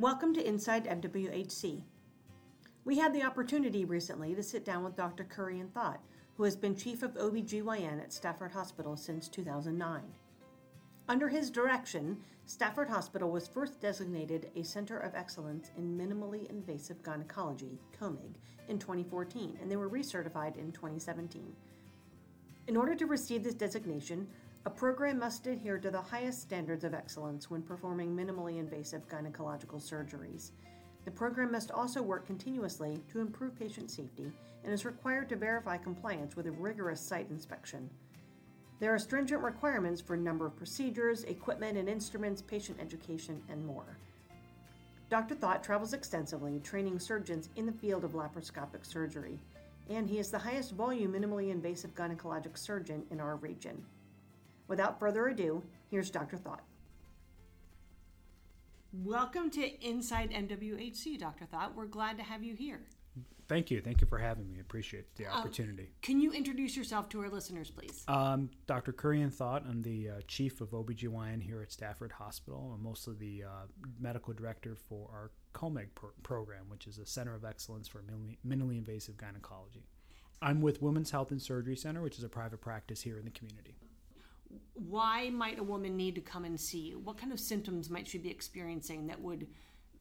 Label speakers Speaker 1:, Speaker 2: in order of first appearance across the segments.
Speaker 1: Welcome to Inside MWHC. We had the opportunity recently to sit down with Dr. Kurian Thott, who has been chief of OBGYN at Stafford Hospital since 2009. Under his direction, Stafford Hospital was first designated a Center of Excellence in Minimally Invasive Gynecology, COMIG, in 2014, and they were recertified in 2017. In order to receive this designation, a program must adhere to the highest standards of excellence when performing minimally invasive gynecological surgeries. The program must also work continuously to improve patient safety and is required to verify compliance with a rigorous site inspection. There are stringent requirements for number of procedures, equipment and instruments, patient education, and more. Dr. Thott travels extensively, training surgeons in the field of laparoscopic surgery, and he is the highest volume minimally invasive gynecologic surgeon in our region. Without further ado, here's Dr. Thott. Welcome to Inside MWHC, Dr. Thott. We're glad to have you here.
Speaker 2: Thank you. Thank you for having me. I appreciate the um, opportunity. Um,
Speaker 1: can you introduce yourself to our listeners, please?
Speaker 2: Um, Dr. Kurian Thott. I'm the uh, chief of OBGYN here at Stafford Hospital. I'm also the uh, medical director for our COMEG pro- program, which is a center of excellence for minimally, minimally invasive gynecology. I'm with Women's Health and Surgery Center, which is a private practice here in the community
Speaker 1: why might a woman need to come and see you? What kind of symptoms might she be experiencing that would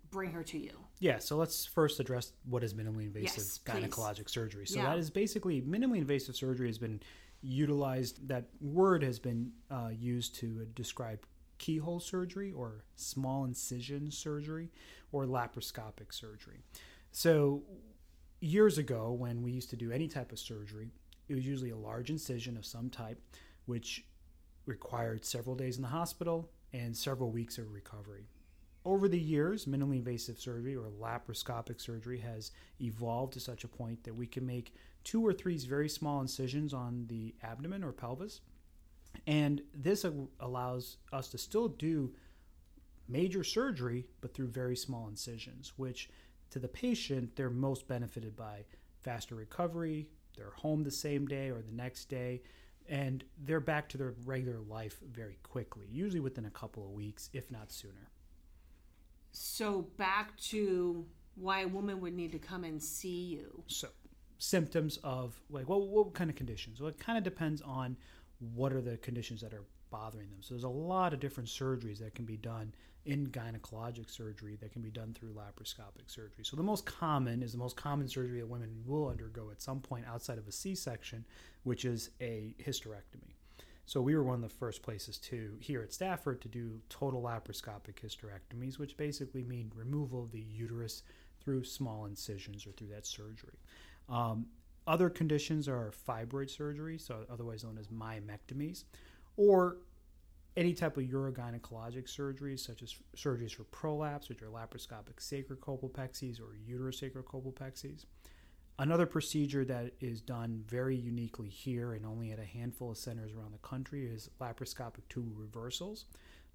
Speaker 1: bring her to you?
Speaker 2: Yeah, so let's first address what is minimally invasive yes, gynecologic please. surgery. So yeah. that is basically minimally invasive surgery has been utilized. That word has been uh, used to describe keyhole surgery or small incision surgery or laparoscopic surgery. So years ago, when we used to do any type of surgery, it was usually a large incision of some type, which required several days in the hospital and several weeks of recovery. Over the years, minimally invasive surgery or laparoscopic surgery has evolved to such a point that we can make two or three very small incisions on the abdomen or pelvis. And this allows us to still do major surgery, but through very small incisions, which to the patient, they're most benefited by faster recovery, they're home the same day or the next day, and they're back to their regular life very quickly, usually within a couple of weeks, if not sooner.
Speaker 1: So, back to why a woman would need to come and see you.
Speaker 2: So, symptoms of like, well, what kind of conditions? Well, it kind of depends on what are the conditions that are bothering them. So there's a lot of different surgeries that can be done in gynecologic surgery that can be done through laparoscopic surgery. So the most common is the most common surgery that women will undergo at some point outside of a C-section, which is a hysterectomy. So we were one of the first places to here at Stafford to do total laparoscopic hysterectomies, which basically mean removal of the uterus through small incisions or through that surgery. Um, other conditions are fibroid surgery, so otherwise known as myomectomies, or any type of urogynecologic surgeries, such as surgeries for prolapse, which are laparoscopic sacrocolpopexies or uterosacrocolpopexies. Another procedure that is done very uniquely here and only at a handful of centers around the country is laparoscopic tube reversals.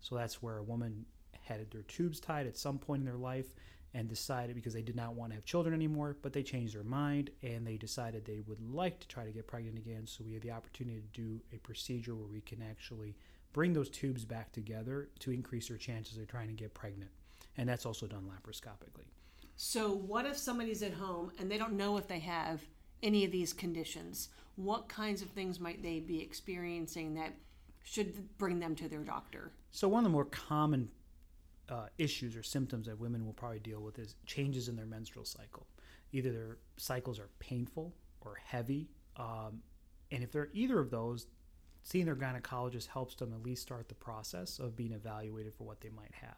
Speaker 2: So that's where a woman had their tubes tied at some point in their life and decided because they did not want to have children anymore, but they changed their mind and they decided they would like to try to get pregnant again. So we had the opportunity to do a procedure where we can actually bring those tubes back together to increase their chances of trying to get pregnant. And that's also done laparoscopically.
Speaker 1: So, what if somebody's at home and they don't know if they have any of these conditions? What kinds of things might they be experiencing that should bring them to their doctor?
Speaker 2: So, one of the more common uh, issues or symptoms that women will probably deal with is changes in their menstrual cycle. Either their cycles are painful or heavy, um, and if they're either of those, seeing their gynecologist helps them at least start the process of being evaluated for what they might have.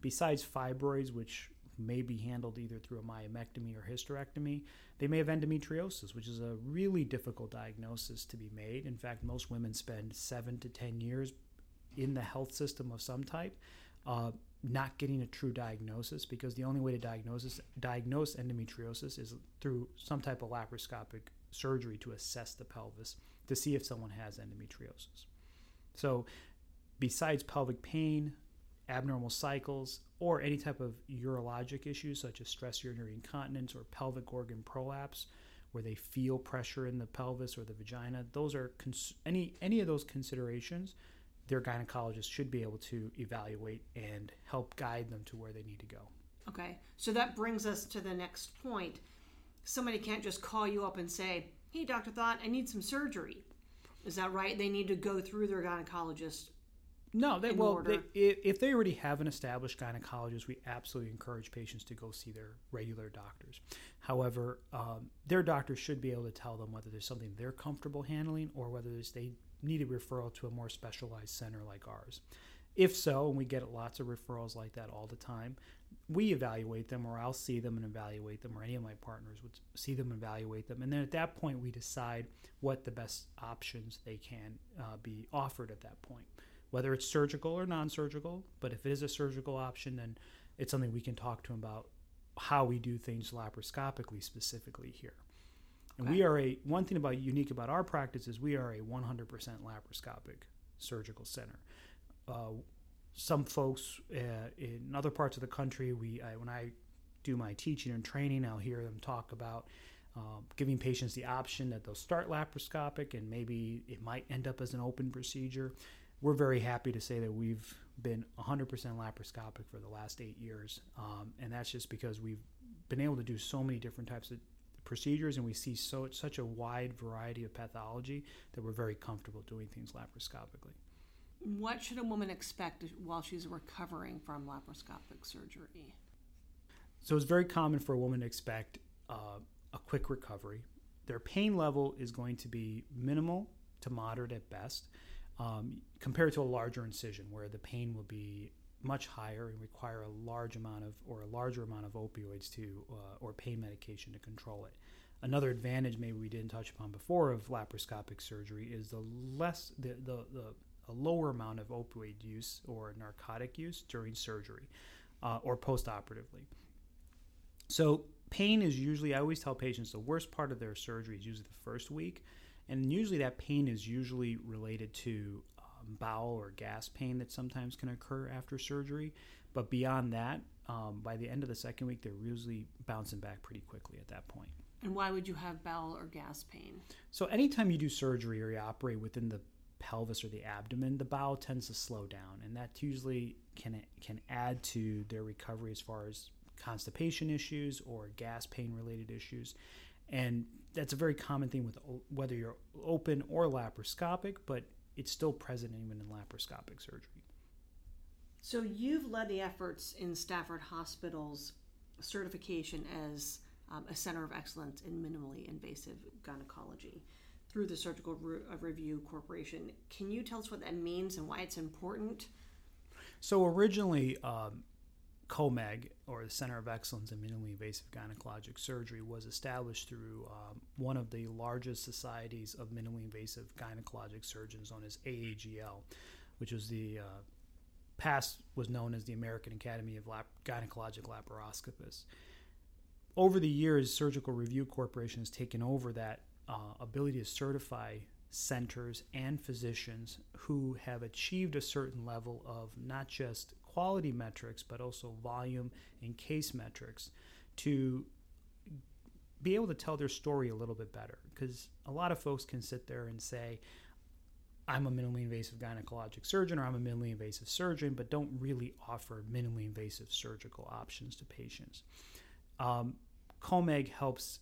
Speaker 2: Besides fibroids, which may be handled either through a myomectomy or hysterectomy, they may have endometriosis, which is a really difficult diagnosis to be made. In fact, most women spend seven to 10 years in the health system of some type. Uh, not getting a true diagnosis because the only way to diagnose diagnose endometriosis is through some type of laparoscopic surgery to assess the pelvis to see if someone has endometriosis. So, besides pelvic pain, abnormal cycles, or any type of urologic issues such as stress urinary incontinence or pelvic organ prolapse, where they feel pressure in the pelvis or the vagina, those are cons- any any of those considerations their gynecologist should be able to evaluate and help guide them to where they need to go.
Speaker 1: Okay, so that brings us to the next point. Somebody can't just call you up and say, "Hey, Doctor Thott, I need some surgery." Is that right? They need to go through their gynecologist.
Speaker 2: No, they well, they, if they already have an established gynecologist, we absolutely encourage patients to go see their regular doctors. However, um, their doctor should be able to tell them whether there's something they're comfortable handling or whether they need a referral to a more specialized center like ours. If so, and we get lots of referrals like that all the time, we evaluate them, or I'll see them and evaluate them, or any of my partners would see them and evaluate them. And then at that point, we decide what the best options they can uh, be offered at that point, whether it's surgical or non surgical. But if it is a surgical option, then it's something we can talk to them about how we do things laparoscopically specifically here. And we are a one thing about unique about our practice is we are a 100% laparoscopic surgical center. Uh, some folks uh, in other parts of the country, we I, when I do my teaching and training, I'll hear them talk about um, giving patients the option that they'll start laparoscopic and maybe it might end up as an open procedure. We're very happy to say that we've been 100% laparoscopic for the last eight years, um, and that's just because we've been able to do so many different types of procedures and we see so such a wide variety of pathology that we're very comfortable doing things laparoscopically.
Speaker 1: What should a woman expect while she's recovering from laparoscopic surgery?
Speaker 2: So it's very common for a woman to expect uh, a quick recovery. Their pain level is going to be minimal to moderate at best, um, compared to a larger incision where the pain will be much higher and require a large amount of or a larger amount of opioids to uh, or pain medication to control it. Another advantage, maybe we didn't touch upon before, of laparoscopic surgery is the less the the, the a lower amount of opioid use or narcotic use during surgery uh, or post-operatively. So pain is usually I always tell patients the worst part of their surgery is usually the first week, and usually that pain is usually related to um, bowel or gas pain that sometimes can occur after surgery. But beyond that, um, by the end of the second week, they're usually bouncing back pretty quickly at that point.
Speaker 1: And why would you have bowel or gas pain?
Speaker 2: So anytime you do surgery or you operate within the pelvis or the abdomen, the bowel tends to slow down, and that usually can can add to their recovery as far as constipation issues or gas pain related issues. And that's a very common thing with whether you're open or laparoscopic, but it's still present even in laparoscopic surgery.
Speaker 1: So you've led the efforts in Stafford Hospital's certification as um, a center of excellence in minimally invasive gynecology through the Surgical Re- uh, Review Corporation. Can you tell us what that means and why it's important?
Speaker 2: So originally, um, COMEG, or the Center of Excellence in Minimally Invasive Gynecologic Surgery, was established through um, one of the largest societies of minimally invasive gynecologic surgeons, known as AAGL, which was the uh, past was known as the American Academy of Lap- Gynecologic Laparoscopists. Over the years, Surgical Review Corporation has taken over that uh, ability to certify centers and physicians who have achieved a certain level of not just quality metrics but also volume and case metrics to be able to tell their story a little bit better because a lot of folks can sit there and say I'm a minimally invasive gynecologic surgeon or I'm a minimally invasive surgeon but don't really offer minimally invasive surgical options to patients. Um, COMEG helps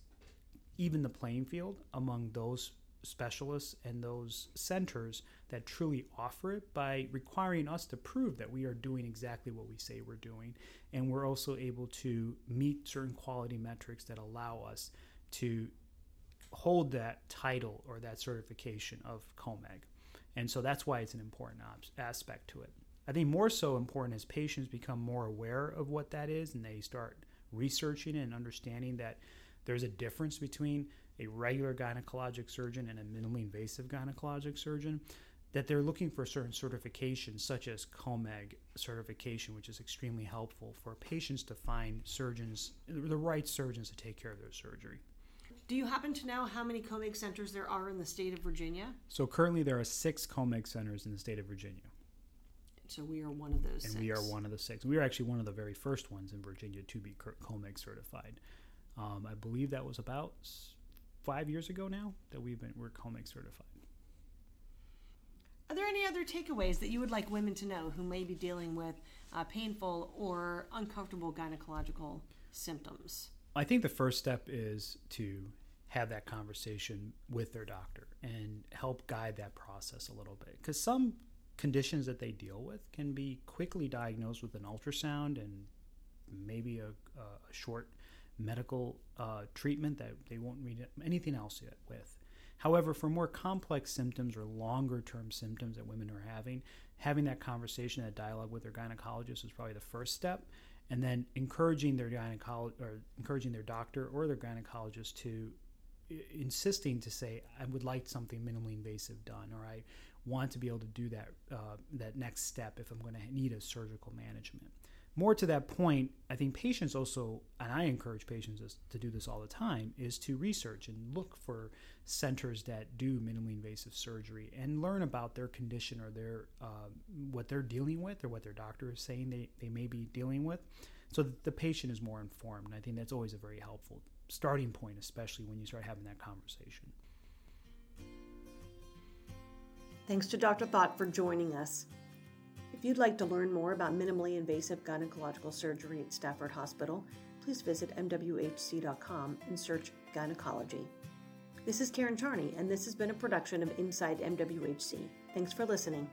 Speaker 2: even the playing field among those specialists and those centers that truly offer it by requiring us to prove that we are doing exactly what we say we're doing. And we're also able to meet certain quality metrics that allow us to hold that title or that certification of COMEG. And so that's why it's an important aspect to it. I think more so important as patients become more aware of what that is and they start researching and understanding that there's a difference between a regular gynecologic surgeon and a minimally invasive gynecologic surgeon that they're looking for certain certifications such as comeg certification which is extremely helpful for patients to find surgeons the right surgeons to take care of their surgery.
Speaker 1: Do you happen to know how many comeg centers there are in the state of virginia?
Speaker 2: So currently there are six comeg centers in the state of virginia.
Speaker 1: So we are one of those
Speaker 2: and
Speaker 1: six.
Speaker 2: we are one of the six. We are actually one of the very first ones in virginia to be comeg certified. Um, i believe that was about five years ago now that we've been we're COMEG certified.
Speaker 1: Are there any other takeaways that you would like women to know who may be dealing with uh, painful or uncomfortable gynecological symptoms?
Speaker 2: I think the first step is to have that conversation with their doctor and help guide that process a little bit. Because some conditions that they deal with can be quickly diagnosed with an ultrasound and maybe a, a short medical uh, treatment that they won't need anything else with. However, for more complex symptoms or longer term symptoms that women are having, having that conversation, that dialogue with their gynecologist is probably the first step. And then encouraging their gynecologist or encouraging their doctor or their gynecologist to insisting to say, I would like something minimally invasive done, or I want to be able to do that uh, that next step if I'm going to need a surgical management more to that point, I think patients also, and I encourage patients to do this all the time, is to research and look for centers that do minimally invasive surgery and learn about their condition or their uh, what they're dealing with or what their doctor is saying they, they may be dealing with, so that the patient is more informed. And I think that's always a very helpful starting point, especially when you start having that conversation.
Speaker 1: Thanks to Dr. Thott for joining us. If you'd like to learn more about minimally invasive gynecological surgery at Stafford Hospital, please visit MWHC.com and search gynecology. This is Karen Charney, and this has been a production of Inside MWHC. Thanks for listening.